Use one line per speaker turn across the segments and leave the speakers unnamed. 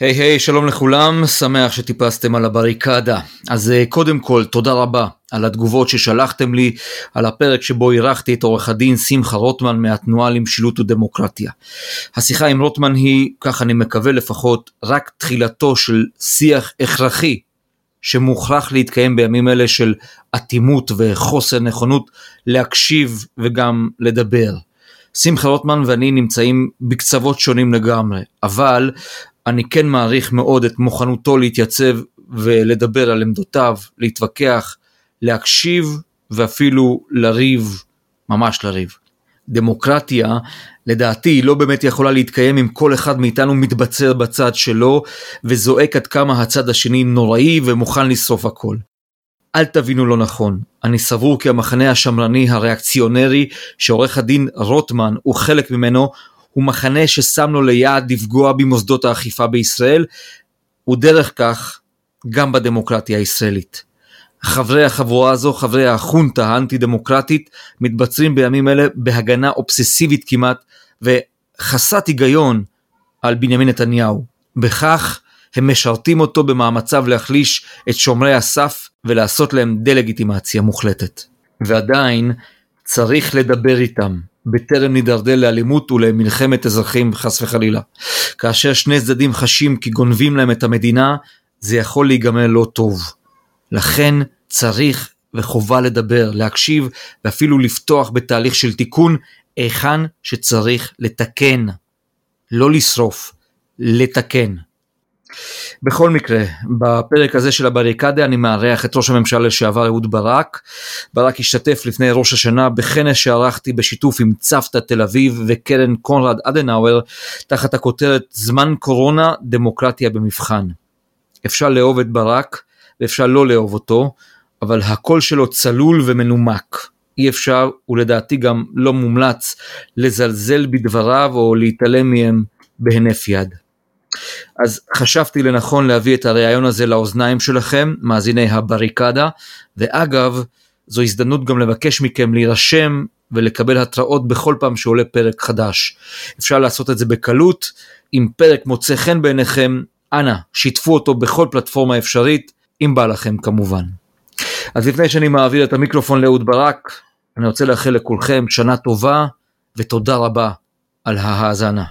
היי hey, היי, hey, שלום לכולם, שמח שטיפסתם על הבריקדה. אז uh, קודם כל, תודה רבה על התגובות ששלחתם לי, על הפרק שבו אירחתי את עורך הדין שמחה רוטמן מהתנועה למשילות ודמוקרטיה. השיחה עם רוטמן היא, כך אני מקווה לפחות, רק תחילתו של שיח הכרחי שמוכרח להתקיים בימים אלה של אטימות וחוסר נכונות להקשיב וגם לדבר. שמחה רוטמן ואני נמצאים בקצוות שונים לגמרי, אבל אני כן מעריך מאוד את מוכנותו להתייצב ולדבר על עמדותיו, להתווכח, להקשיב ואפילו לריב, ממש לריב. דמוקרטיה, לדעתי, לא באמת יכולה להתקיים אם כל אחד מאיתנו מתבצר בצד שלו וזועק עד כמה הצד השני נוראי ומוכן לשרוף הכל. אל תבינו לא נכון, אני סבור כי המחנה השמרני הריאקציונרי שעורך הדין רוטמן הוא חלק ממנו, הוא מחנה ששם לו ליעד לפגוע במוסדות האכיפה בישראל, ודרך כך גם בדמוקרטיה הישראלית. חברי החבורה הזו, חברי החונטה האנטי דמוקרטית, מתבצרים בימים אלה בהגנה אובססיבית כמעט וחסת היגיון על בנימין נתניהו. בכך הם משרתים אותו במאמציו להחליש את שומרי הסף ולעשות להם דה-לגיטימציה מוחלטת. ועדיין צריך לדבר איתם, בטרם נידרדר לאלימות ולמלחמת אזרחים חס וחלילה. כאשר שני צדדים חשים כי גונבים להם את המדינה, זה יכול להיגמר לא טוב. לכן צריך וחובה לדבר, להקשיב ואפילו לפתוח בתהליך של תיקון היכן שצריך לתקן. לא לשרוף, לתקן. בכל מקרה, בפרק הזה של הבריקדה אני מארח את ראש הממשלה לשעבר אהוד ברק. ברק השתתף לפני ראש השנה בכנס שערכתי בשיתוף עם צוותא תל אביב וקרן קונרד אדנאואר תחת הכותרת זמן קורונה דמוקרטיה במבחן. אפשר לאהוב את ברק ואפשר לא לאהוב אותו, אבל הקול שלו צלול ומנומק. אי אפשר, ולדעתי גם לא מומלץ, לזלזל בדבריו או להתעלם מהם בהינף יד. אז חשבתי לנכון להביא את הריאיון הזה לאוזניים שלכם, מאזיני הבריקדה, ואגב, זו הזדמנות גם לבקש מכם להירשם ולקבל התראות בכל פעם שעולה פרק חדש. אפשר לעשות את זה בקלות, אם פרק מוצא חן בעיניכם, אנא, שיתפו אותו בכל פלטפורמה אפשרית, אם בא לכם כמובן. אז לפני שאני מעביר את המיקרופון לאהוד ברק, אני רוצה לאחל לכולכם שנה טובה ותודה רבה על ההאזנה.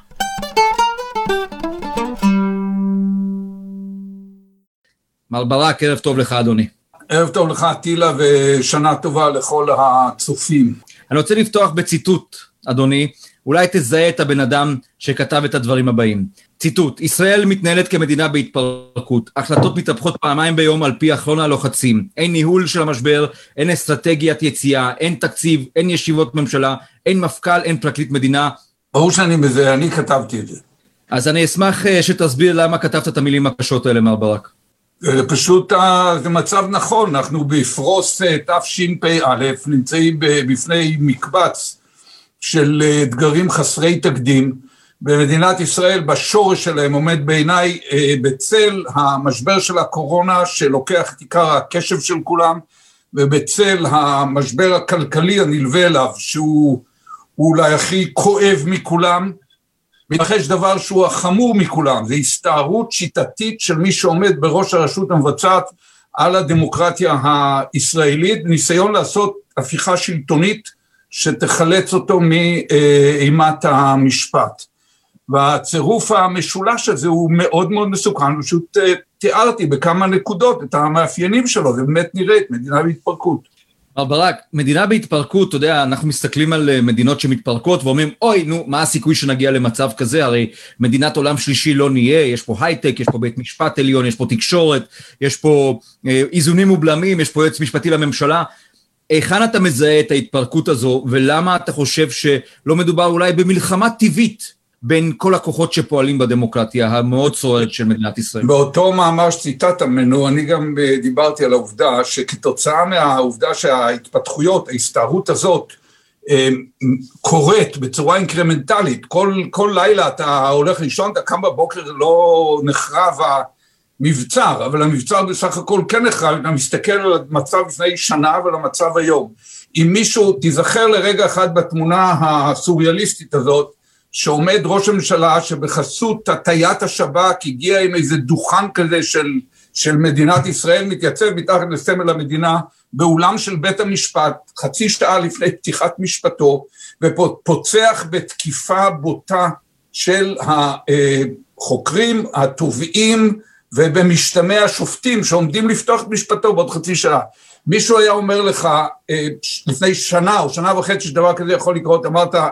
מר ברק, ערב טוב לך אדוני.
ערב טוב לך טילה ושנה טובה לכל הצופים.
אני רוצה לפתוח בציטוט, אדוני, אולי תזהה את הבן אדם שכתב את הדברים הבאים. ציטוט: ישראל מתנהלת כמדינה בהתפרקות, החלטות מתהפכות פעמיים ביום על פי אחרון הלוחצים, אין ניהול של המשבר, אין אסטרטגיית יציאה, אין תקציב, אין ישיבות ממשלה, אין מפכ"ל, אין פרקליט מדינה.
ברור שאני בזה, אני כתבתי את זה.
אז אני אשמח אה, שתסביר למה כתבת את המילים הקשות האלה, מר ברק.
זה פשוט, אה, זה מצב נכון, אנחנו בפרוס אה, תשפ"א נמצאים בפני מקבץ של אתגרים חסרי תקדים. במדינת ישראל בשורש שלהם עומד בעיניי אה, בצל המשבר של הקורונה שלוקח את עיקר הקשב של כולם ובצל המשבר הכלכלי הנלווה אליו שהוא אולי הכי כואב מכולם מתרחש דבר שהוא החמור מכולם, זה הסתערות שיטתית של מי שעומד בראש הרשות המבצעת על הדמוקרטיה הישראלית, ניסיון לעשות הפיכה שלטונית שתחלץ אותו מאימת המשפט. והצירוף המשולש הזה הוא מאוד מאוד מסוכן, פשוט אה, תיארתי בכמה נקודות את המאפיינים שלו, זה באמת נראית מדינה בהתפרקות.
מר ברק, מדינה בהתפרקות, אתה יודע, אנחנו מסתכלים על אה, מדינות שמתפרקות ואומרים, אוי, נו, מה הסיכוי שנגיע למצב כזה? הרי מדינת עולם שלישי לא נהיה, יש פה הייטק, יש פה בית משפט עליון, יש פה תקשורת, יש פה אה, איזונים ובלמים, יש פה יועץ משפטי לממשלה. היכן אתה מזהה את ההתפרקות הזו, ולמה אתה חושב שלא מדובר אולי במלחמה טבעית בין כל הכוחות שפועלים בדמוקרטיה המאוד סוערת של מדינת ישראל.
באותו מאמר שציטטת ממנו, אני גם אה, דיברתי על העובדה שכתוצאה מהעובדה שההתפתחויות, ההסתערות הזאת, אה, קורית בצורה אינקרמנטלית, כל, כל לילה אתה הולך לישון, אתה קם בבוקר, לא נחרב המבצר, אבל המבצר בסך הכל כן נחרב, אתה מסתכל על המצב לפני שנה ועל המצב היום. אם מישהו, תיזכר לרגע אחד בתמונה הסוריאליסטית הזאת, שעומד ראש הממשלה שבחסות הטיית השב"כ הגיע עם איזה דוכן כזה של, של מדינת ישראל, מתייצב מתחת לסמל המדינה באולם של בית המשפט חצי שעה לפני פתיחת משפטו ופוצח בתקיפה בוטה של החוקרים, התובעים ובמשתמע השופטים שעומדים לפתוח את משפטו בעוד חצי שעה. מישהו היה אומר לך אה, לפני שנה או שנה וחצי שדבר כזה יכול לקרות, אמרת, אה,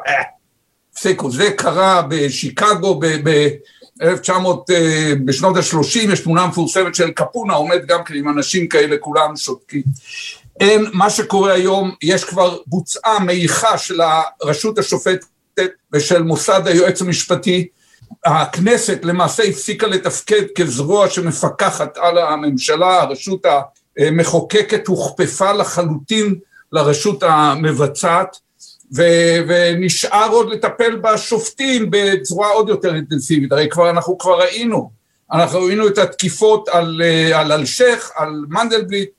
הפסיקו, זה קרה בשיקגו ב-1900, אה, בשנות ה-30, יש תמונה מפורסמת של קפונה, עומד גם כן עם אנשים כאלה, כולם שותקים. אין, מה שקורה היום, יש כבר בוצעה מעיכה של הרשות השופטת ושל מוסד היועץ המשפטי, הכנסת למעשה הפסיקה לתפקד כזרוע שמפקחת על הממשלה, הרשות המחוקקת הוכפפה לחלוטין לרשות המבצעת, ו- ונשאר עוד לטפל בשופטים בצורה עוד יותר אינטנסיבית, הרי כבר אנחנו כבר ראינו, אנחנו ראינו את התקיפות על, על אלשיך, על מנדלבליט,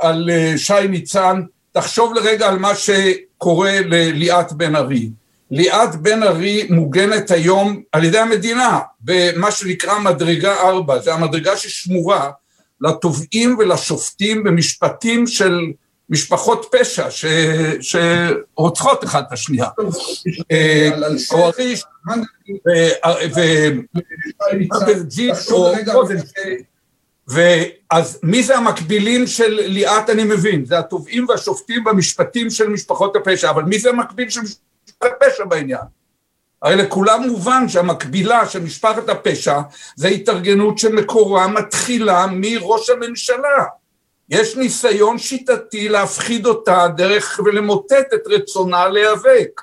על שי ניצן, תחשוב לרגע על מה שקורה לליאת בן ארי. ליאת בן ארי מוגנת היום על ידי המדינה במה שנקרא מדרגה ארבע, זה המדרגה ששמורה לתובעים ולשופטים במשפטים של משפחות פשע ש... שרוצחות אחת את השנייה. ואז מי זה המקבילים של ליאת אני מבין, זה התובעים והשופטים במשפטים של משפחות הפשע, אבל מי זה המקביל של משפחות הפשע בעניין? הרי לכולם מובן שהמקבילה של משפחת הפשע זה התארגנות שמקורה מתחילה מראש הממשלה. יש ניסיון שיטתי להפחיד אותה דרך ולמוטט את רצונה להיאבק.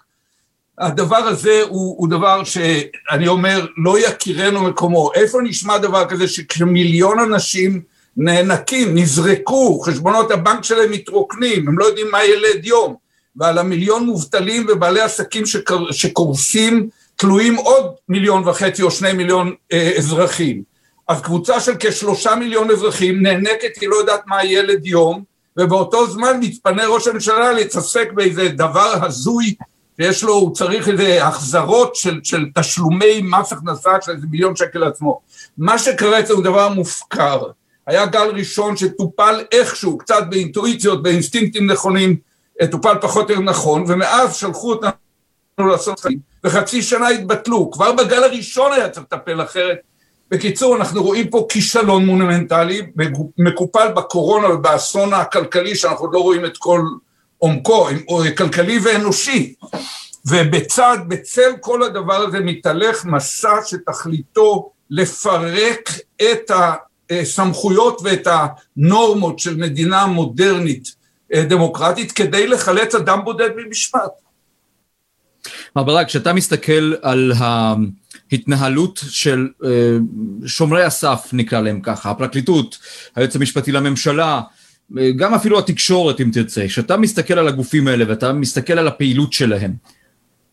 הדבר הזה הוא, הוא דבר שאני אומר לא יכירנו מקומו. איפה נשמע דבר כזה שכמיליון אנשים נאנקים, נזרקו, חשבונות הבנק שלהם מתרוקנים, הם לא יודעים מה ילד יום. ועל המיליון מובטלים ובעלי עסקים שקורסים תלויים עוד מיליון וחצי או שני מיליון אה, אזרחים. אז קבוצה של כשלושה מיליון אזרחים נאנקת, היא לא יודעת מה ילד יום, ובאותו זמן מתפנה ראש הממשלה להתעסק באיזה דבר הזוי שיש לו, הוא צריך איזה החזרות של, של תשלומי מס הכנסה של איזה מיליון שקל לעצמו. מה שקרה אצלנו דבר מופקר. היה גל ראשון שטופל איכשהו, קצת באינטואיציות, באינסטינקטים נכונים, טופל פחות או נכון, ומאז שלחו אותנו לעשות חיים, וחצי שנה התבטלו. כבר בגל הראשון היה צריך לטפל אחרת. בקיצור, אנחנו רואים פה כישלון מונומנטלי, מקופל בקורונה ובאסון הכלכלי, שאנחנו לא רואים את כל עומקו, כלכלי ואנושי. ובצד, בצל כל הדבר הזה מתהלך מסע שתכליתו לפרק את הסמכויות ואת הנורמות של מדינה מודרנית אה, דמוקרטית כדי לחלץ אדם בודד ממשפט.
מר ברק, כשאתה מסתכל על ההתנהלות של אה, שומרי הסף, נקרא להם ככה, הפרקליטות, היועץ המשפטי לממשלה, אה, גם אפילו התקשורת אם תרצה, כשאתה מסתכל על הגופים האלה ואתה מסתכל על הפעילות שלהם,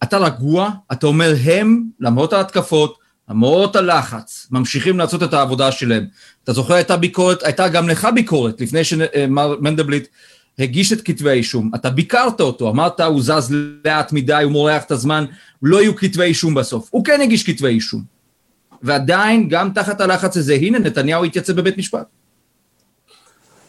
אתה רגוע, אתה אומר הם, למרות ההתקפות, למרות הלחץ, ממשיכים לעשות את העבודה שלהם. אתה זוכר הייתה ביקורת, הייתה גם לך ביקורת לפני שמר מנדלבליט הגיש את כתבי האישום, אתה ביקרת אותו, אמרת הוא זז לאט מדי, הוא מורח את הזמן, לא יהיו כתבי אישום בסוף. הוא כן הגיש כתבי אישום. ועדיין, גם תחת הלחץ הזה, הנה נתניהו התייצב בבית משפט.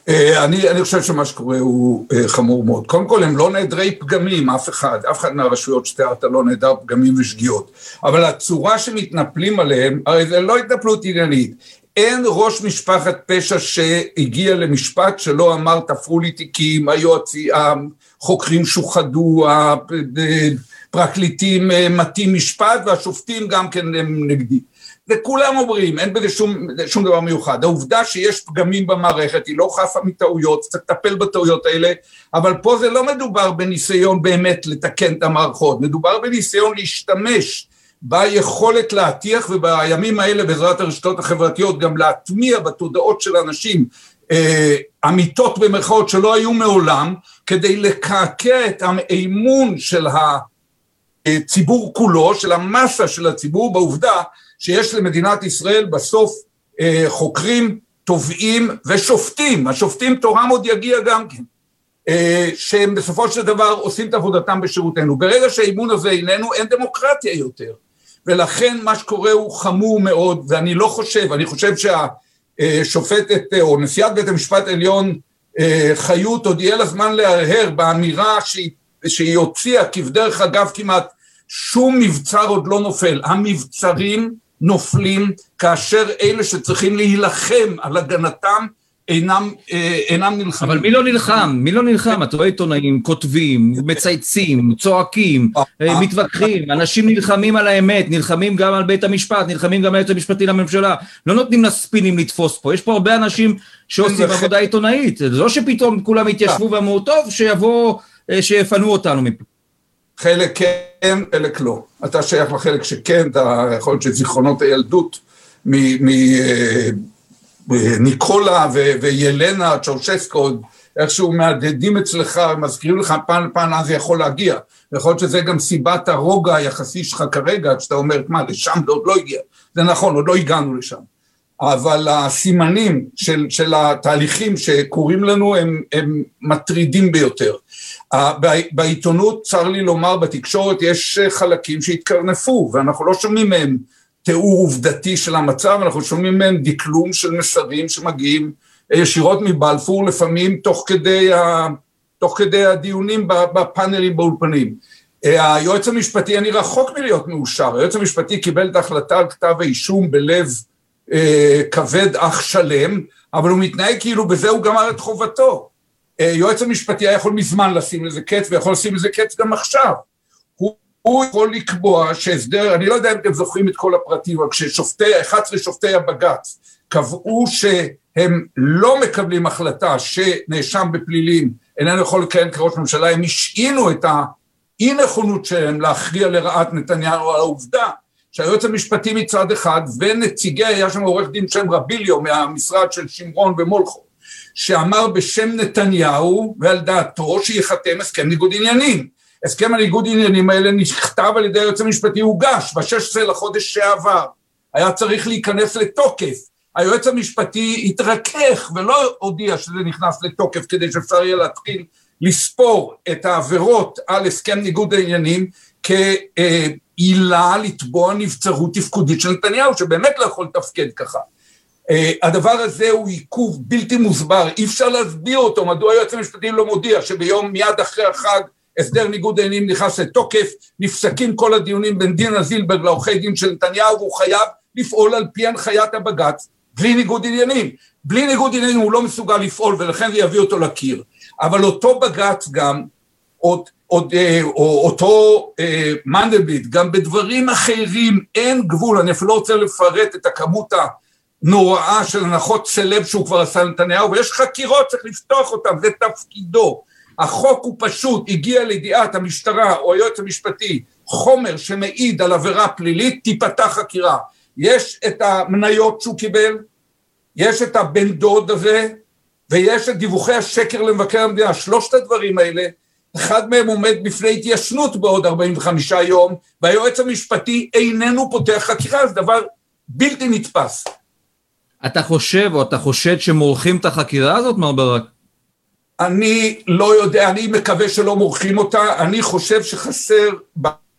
אה, אני, אני חושב שמה שקורה הוא אה, חמור מאוד. קודם כל הם לא נעדרי פגמים, אף אחד, אף אחד מהרשויות שתיארת לא נעדר פגמים ושגיאות. אבל הצורה שמתנפלים עליהם, הרי זה לא התנפלות עניינית. אין ראש משפחת פשע שהגיע למשפט שלא אמר תפרו לי תיקים, היועצים, החוקרים שוחדו, הפרקליטים אה, מטים משפט והשופטים גם כן הם נגדי. וכולם אומרים, אין בזה שום, שום דבר מיוחד. העובדה שיש פגמים במערכת היא לא חפה מטעויות, צריך לטפל בטעויות האלה, אבל פה זה לא מדובר בניסיון באמת לתקן את המערכות, מדובר בניסיון להשתמש ביכולת להטיח ובימים האלה בעזרת הרשתות החברתיות גם להטמיע בתודעות של אנשים אה, אמיתות במרכאות שלא היו מעולם כדי לקעקע את האמון של הציבור כולו, של המסה של הציבור בעובדה שיש למדינת ישראל בסוף אה, חוקרים, תובעים ושופטים, השופטים תורם עוד יגיע גם כן, אה, שהם בסופו של דבר עושים את עבודתם בשירותנו. ברגע שהאימון הזה איננו, אין דמוקרטיה יותר. ולכן מה שקורה הוא חמור מאוד, ואני לא חושב, אני חושב שהשופטת או נשיאת בית המשפט העליון חיות עוד יהיה לה זמן להרהר באמירה שהיא, שהיא הוציאה כבדרך אגב כמעט שום מבצר עוד לא נופל, המבצרים נופלים כאשר אלה שצריכים להילחם על הגנתם אינם, אה, אינם נלחמים.
אבל מי לא נלחם? מי לא נלחם? אתה רואה עיתונאים, כותבים, מצייצים, צועקים, אה, אה, מתווכחים, אנשים נלחמים על האמת, נלחמים גם על בית המשפט, נלחמים גם על היועץ המשפטי לממשלה, לא נותנים לספינים לתפוס פה, יש פה הרבה אנשים שעושים עבודה עיתונאית, זה לא שפתאום כולם יתיישבו ואמרו, טוב, שיבואו, שיפנו אותנו מפה.
חלק כן, חלק לא. אתה שייך לחלק שכן, אתה יכול להיות שזיכרונות הילדות מניקולה וילנה צ'אושסקו איכשהו מהדהדים אצלך, מזכירים לך פעם לפעם לאן זה יכול להגיע. יכול להיות שזה גם סיבת הרוגע היחסי שלך כרגע, כשאתה אומר, מה, לשם זה עוד לא הגיע. זה נכון, עוד לא הגענו לשם. אבל הסימנים של, של התהליכים שקורים לנו הם, הם מטרידים ביותר. בעיתונות, צר לי לומר, בתקשורת יש חלקים שהתקרנפו, ואנחנו לא שומעים מהם תיאור עובדתי של המצב, אנחנו שומעים מהם דקלום של מסרים שמגיעים ישירות מבלפור, לפעמים תוך כדי, ה, תוך כדי הדיונים בפאנלים באולפנים. היועץ המשפטי, אני רחוק מלהיות מאושר, היועץ המשפטי קיבל את ההחלטה על כתב האישום בלב אה, כבד אך שלם, אבל הוא מתנהג כאילו בזה הוא גמר את חובתו. אה, יועץ המשפטי היה יכול מזמן לשים לזה קץ, ויכול לשים לזה קץ גם עכשיו. הוא, יכול לקבוע שהסדר, אני לא יודע אם אתם זוכרים את כל הפרטים, אבל כששופטי, 11 שופטי הבג"ץ קבעו שהם לא מקבלים החלטה שנאשם בפלילים איננו יכול לכהן כראש ממשלה, הם השעינו את האי נכונות שלהם להכריע לרעת נתניהו על העובדה שהיועץ המשפטי מצד אחד ונציגי, היה שם עורך דין שם רביליו מהמשרד של שמרון ומולכו, שאמר בשם נתניהו ועל דעתו שייחתם הסכם ניגוד עניינים. הסכם הניגוד עניינים האלה נכתב על ידי היועץ המשפטי, הוגש ב-16 לחודש שעבר, היה צריך להיכנס לתוקף. היועץ המשפטי התרכך ולא הודיע שזה נכנס לתוקף כדי שאפשר יהיה להתחיל לספור את העבירות על הסכם ניגוד העניינים כעילה לתבוע נבצרות תפקודית של נתניהו, שבאמת לא יכול לתפקד ככה. אה, הדבר הזה הוא עיכוב בלתי מוסבר, אי אפשר להסביר אותו, מדוע היועץ המשפטי לא מודיע שביום מיד אחרי החג הסדר ניגוד העניינים נכנס לתוקף, נפסקים כל הדיונים בין דינה זילברג לעורכי דין של נתניהו, והוא חייב לפעול על פי הנחיית הבג"ץ, בלי ניגוד עניינים. בלי ניגוד עניינים הוא לא מסוגל לפעול ולכן זה יביא אותו לקיר. אבל אותו בג"ץ גם, עוד, עוד, אה, או, אותו אה, מנדלבליט, גם בדברים אחרים אין גבול, אני אפילו לא רוצה לפרט את הכמות הנוראה של הנחות סלב שהוא כבר עשה לנתניהו, ויש חקירות, צריך לפתוח אותן, זה תפקידו. החוק הוא פשוט, הגיע לידיעת המשטרה או היועץ המשפטי חומר שמעיד על עבירה פלילית, תיפתח חקירה. יש את המניות שהוא קיבל, יש את הבן דוד הזה, ויש את דיווחי השקר למבקר המדינה, שלושת הדברים האלה, אחד מהם עומד בפני התיישנות בעוד 45 יום, והיועץ המשפטי איננו פותח חקירה, זה דבר בלתי נתפס.
אתה חושב או אתה חושד שמורחים את החקירה הזאת, מר ברק?
אני לא יודע, אני מקווה שלא מורחים אותה, אני חושב שחסר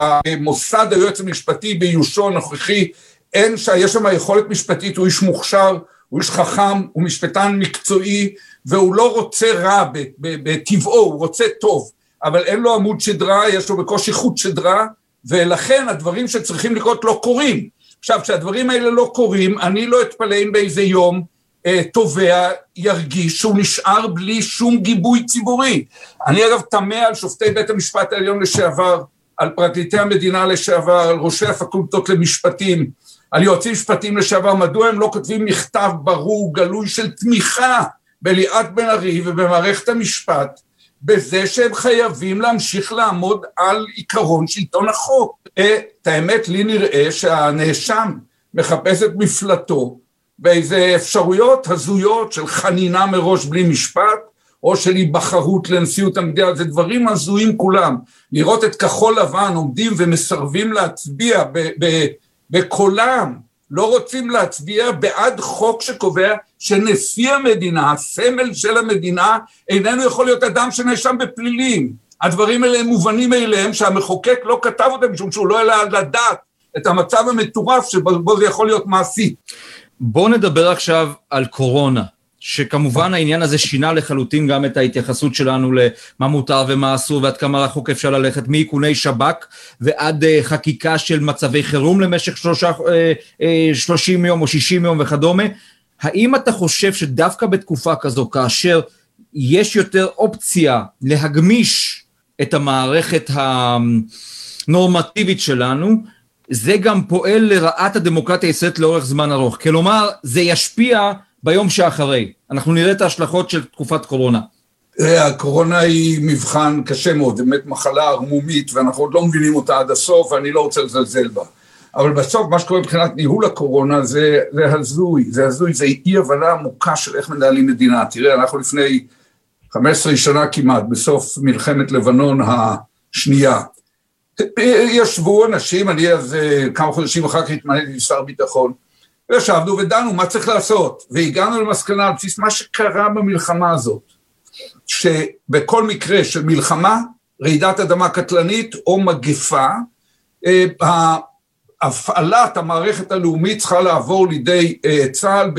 במוסד היועץ המשפטי באיושו הנוכחי, אין, שיש שם יכולת משפטית, הוא איש מוכשר, הוא איש חכם, הוא משפטן מקצועי, והוא לא רוצה רע בטבעו, הוא רוצה טוב, אבל אין לו עמוד שדרה, יש לו בקושי חוט שדרה, ולכן הדברים שצריכים לקרות לא קורים. עכשיו, כשהדברים האלה לא קורים, אני לא אתפלא אם באיזה יום תובע ירגיש שהוא נשאר בלי שום גיבוי ציבורי. אני אגב תמה על שופטי בית המשפט העליון לשעבר, על פרקליטי המדינה לשעבר, על ראשי הפקולטות למשפטים, על יועצים משפטיים לשעבר, מדוע הם לא כותבים מכתב ברור, גלוי של תמיכה בליאת בן ארי ובמערכת המשפט, בזה שהם חייבים להמשיך לעמוד על עיקרון שלטון החוק. את האמת, לי נראה שהנאשם מחפש את מפלטו באיזה אפשרויות הזויות של חנינה מראש בלי משפט, או של היבחרות לנשיאות המדינה, זה דברים הזויים כולם. לראות את כחול לבן עומדים ומסרבים להצביע בקולם, לא רוצים להצביע בעד חוק שקובע שנשיא המדינה, הסמל של המדינה, איננו יכול להיות אדם שנאשם בפלילים. הדברים האלה הם מובנים מאליהם שהמחוקק לא כתב אותם משום שהוא לא העלה על הדעת את המצב המטורף שבו זה יכול להיות מעשי.
בואו נדבר עכשיו על קורונה. שכמובן העניין הזה שינה לחלוטין גם את ההתייחסות שלנו למה מותר ומה אסור ועד כמה רחוק אפשר ללכת מאיכוני שב"כ ועד uh, חקיקה של מצבי חירום למשך שלושה, uh, uh, 30 יום או 60 יום וכדומה. האם אתה חושב שדווקא בתקופה כזו כאשר יש יותר אופציה להגמיש את המערכת הנורמטיבית שלנו, זה גם פועל לרעת הדמוקרטיה הישראלית לאורך זמן ארוך. כלומר, זה ישפיע ביום שאחרי. אנחנו נראה את ההשלכות של תקופת קורונה.
הקורונה היא מבחן קשה מאוד, באמת מחלה ערמומית ואנחנו עוד לא מבינים אותה עד הסוף ואני לא רוצה לזלזל בה. אבל בסוף מה שקורה מבחינת ניהול הקורונה זה, זה הזוי, זה הזוי, זה אי הבנה עמוקה של איך מנהלים מדינה. תראה, אנחנו לפני 15 שנה כמעט, בסוף מלחמת לבנון השנייה, ישבו אנשים, אני אז כמה חודשים אחר כך התמניתי לשר ביטחון, וישבנו ודנו מה צריך לעשות, והגענו למסקנה על בסיס מה שקרה במלחמה הזאת, שבכל מקרה של מלחמה, רעידת אדמה קטלנית או מגפה, אה, הפעלת המערכת הלאומית צריכה לעבור לידי uh, צה"ל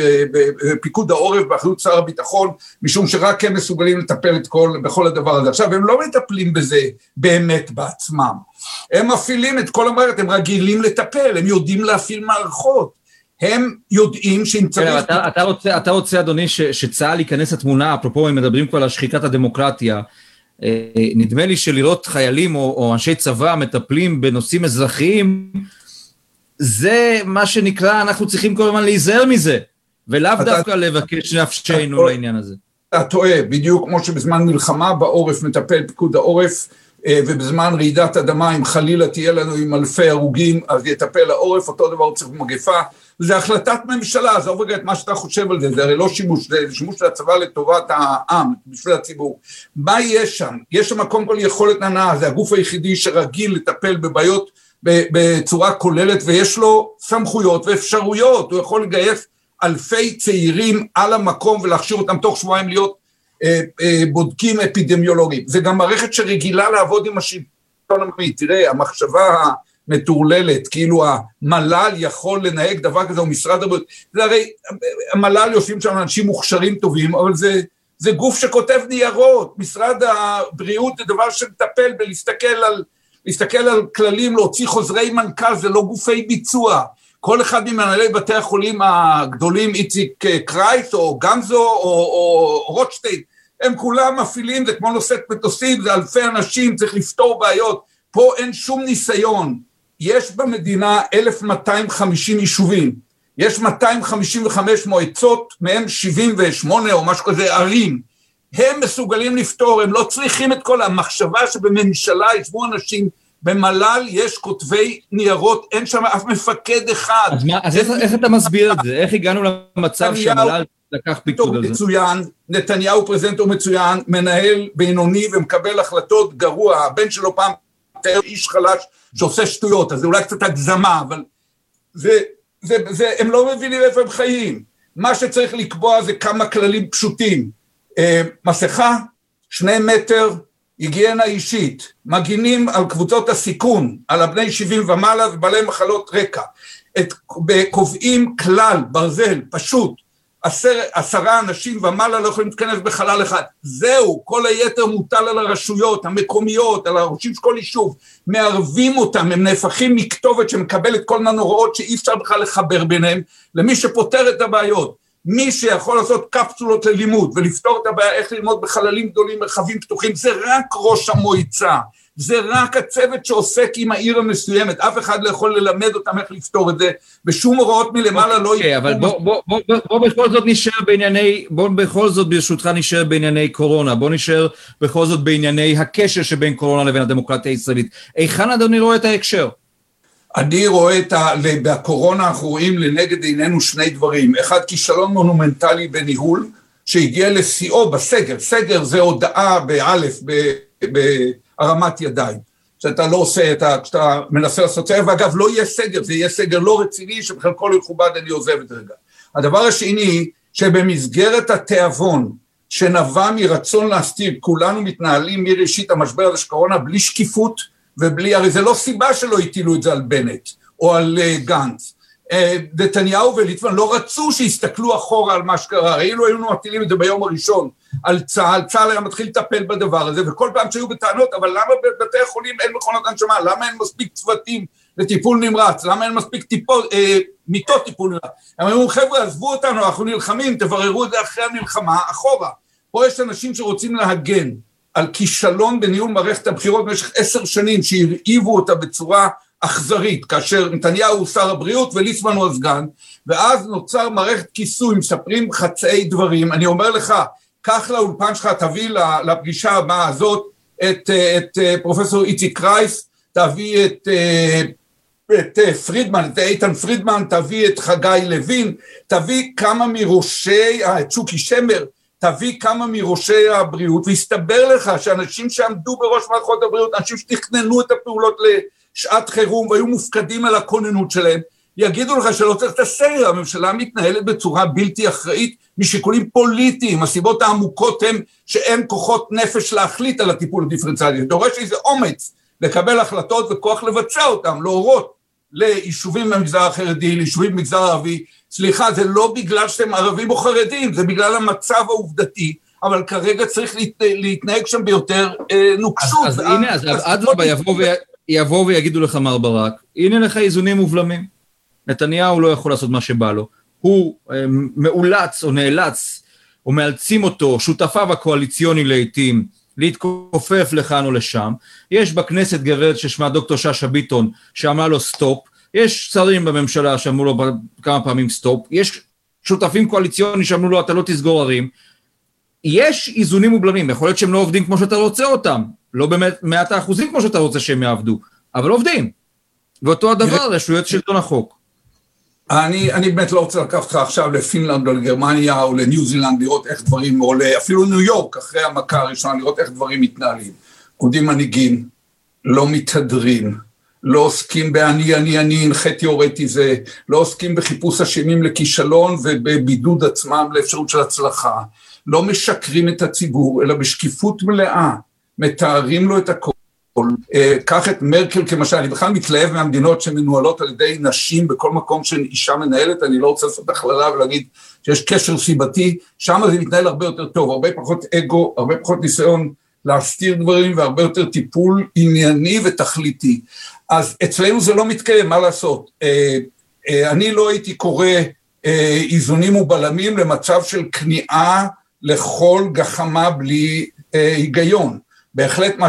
בפיקוד העורף באחריות שר הביטחון משום שרק הם מסוגלים לטפל את כל, בכל הדבר הזה. עכשיו הם לא מטפלים בזה באמת בעצמם, הם מפעילים את כל המערכת, הם רגילים לטפל, הם יודעים להפעיל מערכות. הם יודעים שאם צריך...
כן, אתה, אתה, רוצה, אתה רוצה, אדוני, ש, שצה"ל ייכנס לתמונה, אפרופו, אם מדברים כבר על שחיקת הדמוקרטיה, אה, נדמה לי שלראות חיילים או, או אנשי צבא מטפלים בנושאים אזרחיים, זה מה שנקרא, אנחנו צריכים כל הזמן להיזהר מזה, ולאו אתה, דווקא לבקש נפשנו לעניין הזה.
אתה טועה, בדיוק כמו שבזמן מלחמה בעורף מטפל פיקוד העורף, אה, ובזמן רעידת אדמה, אם חלילה תהיה לנו עם אלפי הרוגים, אז יטפל העורף, אותו דבר צריך במגפה. זה החלטת ממשלה, עזוב רגע את מה שאתה חושב על זה, זה הרי לא שימוש, זה שימוש של הצבא לטובת העם, בשביל הציבור. מה יש שם? יש שם קודם כל יכולת הנאה, זה הגוף היחידי שרגיל לטפל בבעיות בצורה כוללת ויש לו סמכויות ואפשרויות, הוא יכול לגייס אלפי צעירים על המקום ולהכשיר אותם תוך שבועיים להיות אה, אה, בודקים אפידמיולוגיים. זה גם מערכת שרגילה לעבוד עם השלטון המקומי. תראה, המחשבה מטורללת, כאילו המל"ל יכול לנהג דבר כזה, או משרד הבריאות, זה הרי, המל"ל יושבים שם אנשים מוכשרים טובים, אבל זה, זה גוף שכותב ניירות, משרד הבריאות זה דבר שמטפל בלהסתכל על, להסתכל על כללים, להוציא חוזרי מנכ"ל, זה לא גופי ביצוע. כל אחד ממנהלי בתי החולים הגדולים, איציק קרייס או גמזו או, או רוטשטיין, הם כולם מפעילים, זה כמו נושאת מטוסים, זה אלפי אנשים, צריך לפתור בעיות. פה אין שום ניסיון. יש במדינה 1,250 יישובים, יש 255 מועצות, מהם 78 או משהו כזה ערים. הם מסוגלים לפתור, הם לא צריכים את כל המחשבה שבממשלה ישבו אנשים במל"ל יש כותבי ניירות, אין שם אף מפקד אחד.
אז, מה, אז איך, איך אתה מסביר את זה? איך הגענו למצב שמל"ל לקח פיקוד על זה?
מצוין, נתניהו פרזנטור מצוין, מנהל בינוני ומקבל החלטות גרוע, הבן שלו פעם תאר איש חלש שעושה שטויות, אז זה אולי קצת הגזמה, אבל זה, זה, זה, הם לא מבינים איפה הם חיים. מה שצריך לקבוע זה כמה כללים פשוטים. אה, מסכה, שני מטר, היגיינה אישית, מגינים על קבוצות הסיכון, על הבני 70 ומעלה ובעלי מחלות רקע, את, קובעים כלל ברזל פשוט, עשר, עשרה אנשים ומעלה לא יכולים להתכנס בחלל אחד, זהו, כל היתר מוטל על הרשויות המקומיות, על הראשים של כל יישוב, מערבים אותם, הם נהפכים מכתובת שמקבלת כל מיני הוראות שאי אפשר בכלל לחבר ביניהם, למי שפותר את הבעיות. מי שיכול לעשות קפסולות ללימוד ולפתור את הבעיה איך ללמוד בחללים גדולים, מרחבים פתוחים, זה רק ראש המועצה, זה רק הצוות שעוסק עם העיר המסוימת, אף אחד לא יכול ללמד אותם איך לפתור את זה, ושום הוראות מלמעלה לא...
אוקיי, אבל בוא, בוא, בוא, בוא, בוא בכל זאת נשאר בענייני, בוא בכל זאת ברשותך נשאר בענייני קורונה, בוא נשאר בכל זאת בענייני הקשר שבין קורונה לבין הדמוקרטיה הישראלית. היכן אדוני רואה את ההקשר?
אני רואה את ה... בקורונה אנחנו רואים לנגד עינינו שני דברים. אחד, כישלון מונומנטלי בניהול, שהגיע לשיאו בסגר. סגר זה הודעה באלף, בהרמת ידיים. שאתה לא עושה את ה... כשאתה מנסה לעשות סגר, ואגב, לא יהיה סגר, זה יהיה סגר לא רציני, שבחלקו לא יכובד, אני עוזב את רגע. הדבר השני, שבמסגרת התיאבון, שנבע מרצון להסתיר, כולנו מתנהלים מראשית המשבר הזה של קורונה בלי שקיפות, ובלי, הרי זה לא סיבה שלא הטילו את זה על בנט, או על אה, גנץ. אה, נתניהו וליצמן לא רצו שיסתכלו אחורה על מה שקרה, אילו היינו מטילים את זה ביום הראשון על צה"ל, צה"ל היה מתחיל לטפל בדבר הזה, וכל פעם שהיו בטענות, אבל למה בבתי החולים אין מכונות הנשמה, למה אין מספיק צוותים לטיפול נמרץ, למה אין מספיק טיפול, אה, מיטות טיפול נמרץ, הם אמרו חבר'ה עזבו אותנו, אנחנו נלחמים, תבררו את זה אחרי המלחמה, אחורה, פה יש אנשים שרוצים להגן על כישלון בניהול מערכת הבחירות במשך עשר שנים, שהרעיבו אותה בצורה אכזרית, כאשר נתניהו הוא שר הבריאות וליצמן הוא הסגן, ואז נוצר מערכת כיסוי, מספרים חצאי דברים, אני אומר לך, קח לאולפן שלך, תביא לפגישה הבאה הזאת את, את פרופסור איציק קרייס, תביא את, את פרידמן, את איתן פרידמן, תביא את חגי לוין, תביא כמה מראשי, את שוקי שמר, תביא כמה מראשי הבריאות, והסתבר לך שאנשים שעמדו בראש מערכות הבריאות, אנשים שתכננו את הפעולות לשעת חירום והיו מופקדים על הכוננות שלהם, יגידו לך שלא צריך את הסגר, הממשלה מתנהלת בצורה בלתי אחראית משיקולים פוליטיים, הסיבות העמוקות הן שאין כוחות נפש להחליט על הטיפול הדיפרנציאלי, דורש איזה אומץ לקבל החלטות וכוח לבצע אותן, להורות ליישובים במגזר החרדי, ליישובים במגזר הערבי, סליחה, זה לא בגלל שאתם ערבים או חרדים, זה בגלל המצב העובדתי, אבל כרגע צריך להת, להתנהג שם ביותר אה, נוקשות.
אז, אז הנה, אז אדרבה יבואו יבוא ויגידו לך מר ברק, הנה לך איזונים ובלמים. נתניהו לא יכול לעשות מה שבא לו. הוא אה, מאולץ או נאלץ, או מאלצים אותו, שותפיו הקואליציוניים לעיתים, להתכופף לכאן או לשם. יש בכנסת גברת ששמה דוקטור שאשא-ביטון, שאמרה לו סטופ. יש שרים בממשלה שאמרו לו כמה פעמים סטופ. יש שותפים קואליציוניים שאמרו לו אתה לא תסגור ערים. יש איזונים ובלמים, יכול להיות שהם לא עובדים כמו שאתה רוצה אותם, לא באמת מאת האחוזים כמו שאתה רוצה שהם יעבדו, אבל עובדים. ואותו הדבר רשויות שלטון החוק.
אני, אני באמת לא רוצה לקחת אותך עכשיו לפינלנד או לגרמניה או לניו זילנד לראות איך דברים, או אפילו ניו יורק אחרי המכה הראשונה, לראות איך דברים מתנהלים. עומדים מנהיגים, לא מתהדרים, לא עוסקים באני אני אני הנחה תיאורטי זה, לא עוסקים בחיפוש אשמים לכישלון ובבידוד עצמם לאפשרות של הצלחה, לא משקרים את הציבור, אלא בשקיפות מלאה מתארים לו את הכל. אה, קח את מרקל כמשל, אני בכלל מתלהב מהמדינות שמנוהלות על ידי נשים בכל מקום שאישה מנהלת, אני לא רוצה לעשות הכללה ולהגיד שיש קשר סיבתי, שם זה מתנהל הרבה יותר טוב, הרבה פחות אגו, הרבה פחות ניסיון להסתיר דברים והרבה יותר טיפול ענייני ותכליתי. אז אצלנו זה לא מתקיים, מה לעשות? אה, אה, אני לא הייתי קורא איזונים ובלמים למצב של כניעה לכל גחמה בלי היגיון. בהחלט מה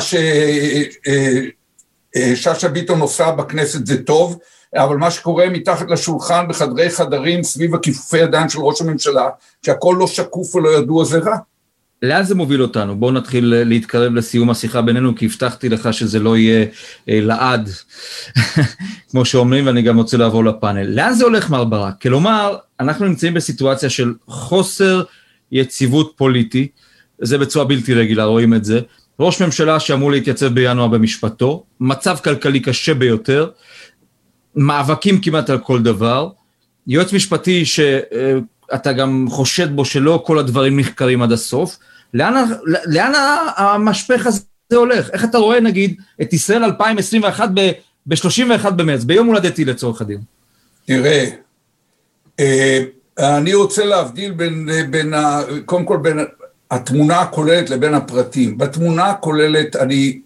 ששאשא ביטון עושה בכנסת זה טוב, אבל מה שקורה מתחת לשולחן בחדרי חדרים סביב הכיפופי ידיים של ראש הממשלה, שהכל לא שקוף ולא ידוע זה רע.
לאן זה מוביל אותנו? בואו נתחיל להתקרב לסיום השיחה בינינו, כי הבטחתי לך שזה לא יהיה אה, לעד, כמו שאומרים, ואני גם רוצה לעבור לפאנל. לאן זה הולך, מר ברק? כלומר, אנחנו נמצאים בסיטואציה של חוסר יציבות פוליטי, זה בצורה בלתי רגילה, רואים את זה. ראש ממשלה שאמור להתייצב בינואר במשפטו, מצב כלכלי קשה ביותר, מאבקים כמעט על כל דבר, יועץ משפטי שאתה גם חושד בו שלא כל הדברים נחקרים עד הסוף, לאן, לאן המשפך הזה הולך? איך אתה רואה נגיד את ישראל 2021 ב-31 במרץ, ביום הולדתי לצורך הדין?
תראה, אה, אני רוצה להבדיל בין, בין קודם כל בין התמונה הכוללת לבין הפרטים. בתמונה הכוללת אני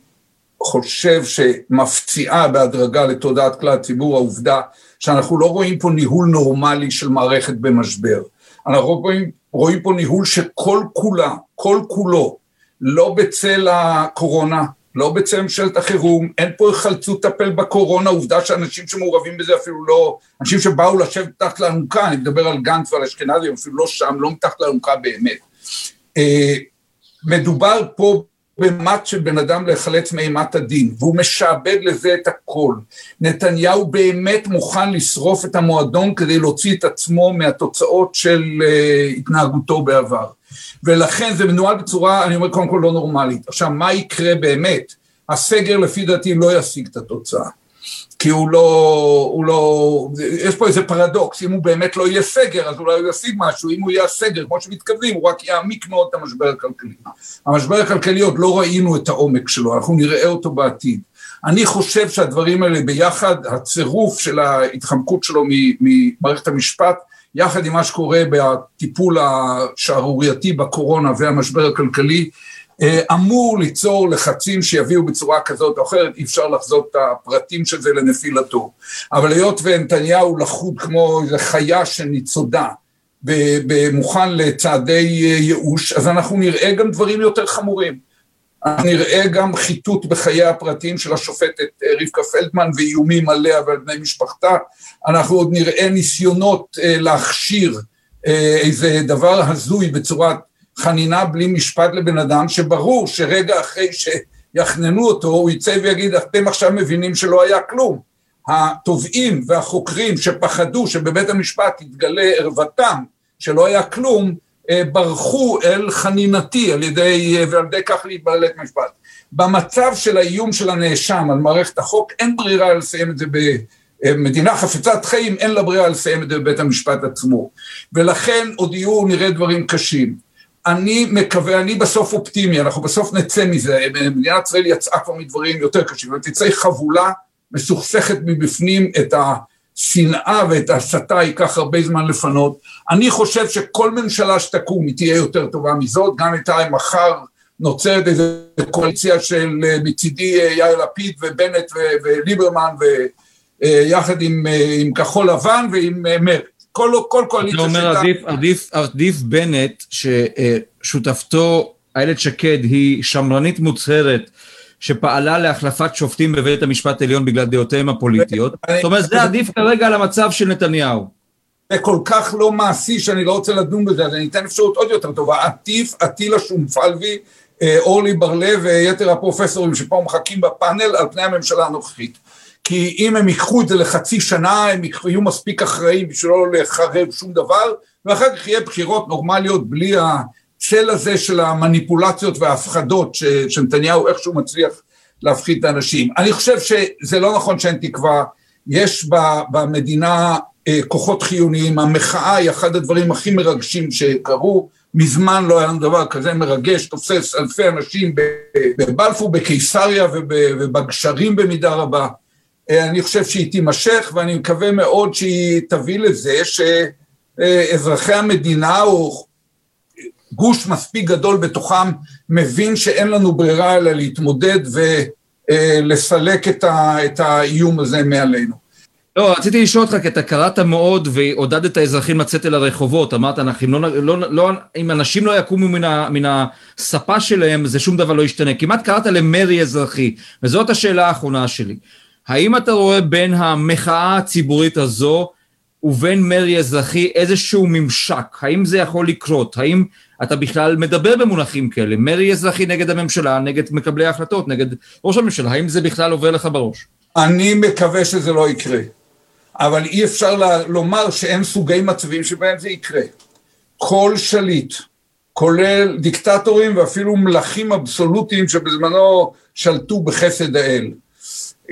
חושב שמפציעה בהדרגה לתודעת כלל הציבור העובדה שאנחנו לא רואים פה ניהול נורמלי של מערכת במשבר. אנחנו רואים, רואים פה ניהול שכל כולה, כל כולו, לא בצל הקורונה, לא בצל ממשלת החירום, אין פה היחלצות לטפל בקורונה, עובדה שאנשים שמעורבים בזה אפילו לא, אנשים שבאו לשבת מתחת לאלונקה, אני מדבר על גנץ ועל אשכנזי, אפילו לא שם, לא מתחת לאלונקה באמת. אה, מדובר פה במט של בן אדם להיחלץ מאימת הדין, והוא משעבד לזה את הכל. נתניהו באמת מוכן לשרוף את המועדון כדי להוציא את עצמו מהתוצאות של uh, התנהגותו בעבר. ולכן זה מנוהל בצורה, אני אומר קודם כל לא נורמלית. עכשיו, מה יקרה באמת? הסגר לפי דעתי לא ישיג את התוצאה. כי הוא לא, הוא לא, יש פה איזה פרדוקס, אם הוא באמת לא יהיה סגר, אז אולי הוא ישיג משהו, אם הוא יהיה סגר, כמו שמתכוונים, הוא רק יעמיק מאוד את המשבר הכלכלי. המשבר הכלכלי עוד לא ראינו את העומק שלו, אנחנו נראה אותו בעתיד. אני חושב שהדברים האלה ביחד, הצירוף של ההתחמקות שלו ממערכת המשפט, יחד עם מה שקורה בטיפול השערורייתי בקורונה והמשבר הכלכלי, אמור ליצור לחצים שיביאו בצורה כזאת או אחרת, אי אפשר לחזות את הפרטים של זה לנפילתו. אבל היות ונתניהו לחוד כמו איזה חיה שניצודה, מוכן לצעדי אה, ייאוש, אז אנחנו נראה גם דברים יותר חמורים. נראה גם חיטוט בחיי הפרטיים של השופטת אה, רבקה פלדמן ואיומים עליה ועל בני משפחתה, אנחנו עוד נראה ניסיונות להכשיר איזה דבר הזוי בצורת חנינה בלי משפט לבן אדם, שברור שרגע אחרי שיחננו אותו, הוא יצא ויגיד, אתם עכשיו מבינים שלא היה כלום. התובעים והחוקרים שפחדו שבבית המשפט יתגלה ערוותם, שלא היה כלום, אה, ברחו אל חנינתי על ידי, אה, ועל ידי כך להתבלל את המשפט. במצב של האיום של הנאשם על מערכת החוק, אין ברירה לסיים את זה במדינה חפצת חיים, אין לה ברירה לסיים את זה בבית המשפט עצמו. ולכן עוד יהיו נראה דברים קשים. אני מקווה, אני בסוף אופטימי, אנחנו בסוף נצא מזה, מדינת ישראל יצאה כבר מדברים יותר קשים, אבל תצא חבולה מסוכסכת מבפנים את השנאה ואת ההסתה ייקח הרבה זמן לפנות. אני חושב שכל ממשלה שתקום היא תהיה יותר טובה מזאת, גם איתה מחר נוצרת איזו קואליציה של מצידי יאיר לפיד ובנט וליברמן ויחד עם, עם כחול לבן ועם מרצ. כל, כל קואליציה
שאתה... אתה אומר עדיף, עדיף, עדיף בנט, ששותפתו איילת שקד היא שמרנית מוצהרת, שפעלה להחלפת שופטים בבית המשפט העליון בגלל דעותיהם הפוליטיות. זאת אומרת, זה עדיף כרגע על המצב של נתניהו.
זה כל כך לא מעשי שאני לא רוצה לדון בזה, אז אני אתן אפשרות עוד יותר טובה. עטיף, עטילה שומפלבי, אה, אורלי בר-לב ויתר הפרופסורים שפה מחכים בפאנל על פני הממשלה הנוכחית. כי אם הם ייקחו את זה לחצי שנה, הם יהיו מספיק אחראים בשביל לא לחרב שום דבר, ואחר כך יהיה בחירות נורמליות בלי הצל הזה של המניפולציות וההפחדות שנתניהו איכשהו מצליח להפחיד את האנשים. אני חושב שזה לא נכון שאין תקווה, יש במדינה אה, כוחות חיוניים, המחאה היא אחד הדברים הכי מרגשים שקרו, מזמן לא היה לנו דבר כזה מרגש, תופס אלפי אנשים בבלפור, בקיסריה ובגשרים במידה רבה. אה, אני חושב שהיא תימשך ואני מקווה מאוד שהיא תביא לזה שאזרחי המדינה או גוש מספיק גדול בתוכם מבין שאין לנו ברירה אלא להתמודד ולסלק את האיום הזה מעלינו.
לא, רציתי לשאול אותך, כי אתה קראת מאוד ועודדת האזרחים לצאת אל הרחובות, אמרת, אנחנו, לא, לא, לא, אם אנשים לא יקומו מן, ה, מן הספה שלהם, זה שום דבר לא ישתנה. כמעט קראת למרי אזרחי, וזאת השאלה האחרונה שלי. האם אתה רואה בין המחאה הציבורית הזו ובין מרי אזרחי איזשהו ממשק? האם זה יכול לקרות? האם אתה בכלל מדבר במונחים כאלה? מרי אזרחי נגד הממשלה, נגד מקבלי ההחלטות, נגד ראש הממשלה, האם זה בכלל עובר לך בראש?
אני מקווה שזה לא יקרה, אבל אי אפשר לומר שאין סוגי מצבים שבהם זה יקרה. כל שליט, כולל דיקטטורים ואפילו מלכים אבסולוטיים שבזמנו שלטו בחסד האל,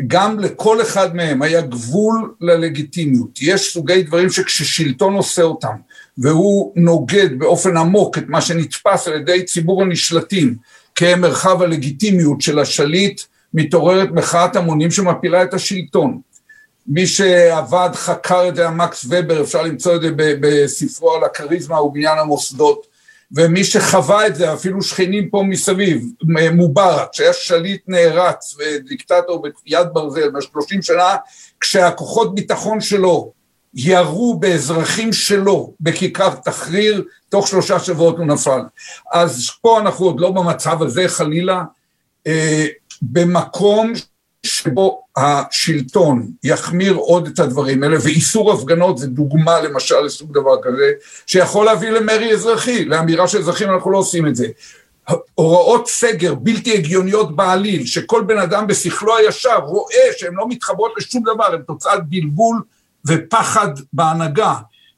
גם לכל אחד מהם היה גבול ללגיטימיות. יש סוגי דברים שכששלטון עושה אותם, והוא נוגד באופן עמוק את מה שנתפס על ידי ציבור הנשלטים כמרחב הלגיטימיות של השליט, מתעוררת מחאת המונים שמפילה את השלטון. מי שעבד, חקר את זה, מקס ובר, אפשר למצוא את זה בספרו על הכריזמה ובניין המוסדות, ומי שחווה את זה, אפילו שכנים פה מסביב, מובארק, שהיה שליט נערץ ודיקטטור ביד ברזל בשלושים שנה, כשהכוחות ביטחון שלו ירו באזרחים שלו בכיכר תחריר, תוך שלושה שבועות הוא נפל. אז פה אנחנו עוד לא במצב הזה חלילה, אה, במקום שבו השלטון יחמיר עוד את הדברים האלה, ואיסור הפגנות זה דוגמה למשל לסוג דבר כזה, שיכול להביא למרי אזרחי, לאמירה של אזרחים אנחנו לא עושים את זה. הוראות סגר בלתי הגיוניות בעליל, שכל בן אדם בשכלו הישר רואה שהן לא מתחברות לשום דבר, הן תוצאת בלבול ופחד בהנהגה.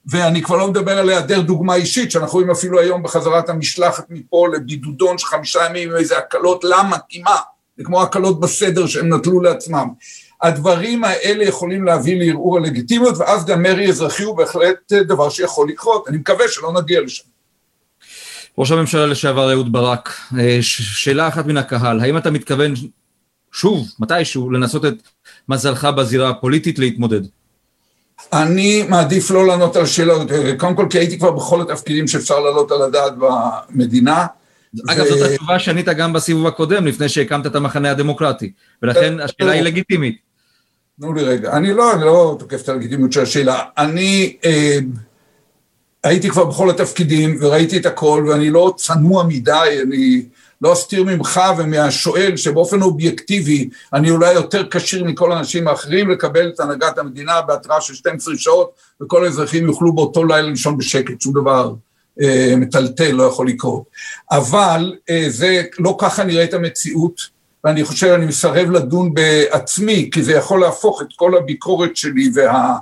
ואני כבר לא מדבר על היעדר דוגמה אישית, שאנחנו רואים אפילו היום בחזרת המשלחת מפה לבידודון של חמישה ימים עם איזה הקלות, למה? כי מה? זה כמו הקלות בסדר שהם נטלו לעצמם. הדברים האלה יכולים להביא לערעור הלגיטימיות, ואז גם מרי אזרחי הוא בהחלט דבר שיכול לקרות. אני מקווה שלא נגיע לשם.
ראש הממשלה לשעבר אהוד ברק, אה, שאלה אחת מן הקהל, האם אתה מתכוון שוב, מתישהו, לנסות את מזלך בזירה הפוליטית להתמודד?
אני מעדיף לא לענות על שאלות, קודם כל כי הייתי כבר בכל התפקידים שאפשר להעלות על הדעת במדינה.
אגב. זאת התשובה שענית גם בסיבוב הקודם, לפני שהקמת את המחנה הדמוקרטי, ולכן השאלה היא לגיטימית.
תנו לי רגע, אני לא, אני לא תוקף את הלגיטימיות של השאלה. אני אה, הייתי כבר בכל התפקידים וראיתי את הכל, ואני לא צנוע מדי, אני לא אסתיר ממך ומהשואל שבאופן אובייקטיבי אני אולי יותר כשיר מכל האנשים האחרים לקבל את הנהגת המדינה בהתראה של 12 שעות וכל האזרחים יוכלו באותו לילה לישון בשקט, שום דבר מטלטל לא יכול לקרות. אבל אה, זה, לא ככה נראית המציאות ואני חושב, אני מסרב לדון בעצמי כי זה יכול להפוך את כל הביקורת שלי וה...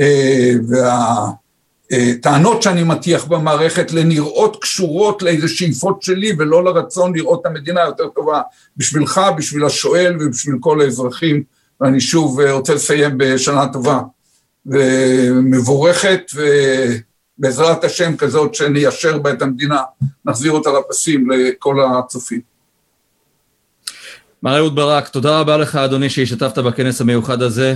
אה, וה טענות שאני מטיח במערכת לנראות קשורות לאיזה שאיפות שלי ולא לרצון לראות את המדינה יותר טובה בשבילך, בשביל השואל ובשביל כל האזרחים ואני שוב רוצה לסיים בשנה טובה ומבורכת ובעזרת השם כזאת שניישר בה את המדינה, נחזיר אותה לפסים לכל הצופים.
מר אהוד ברק, תודה רבה לך אדוני שהשתתפת בכנס המיוחד הזה.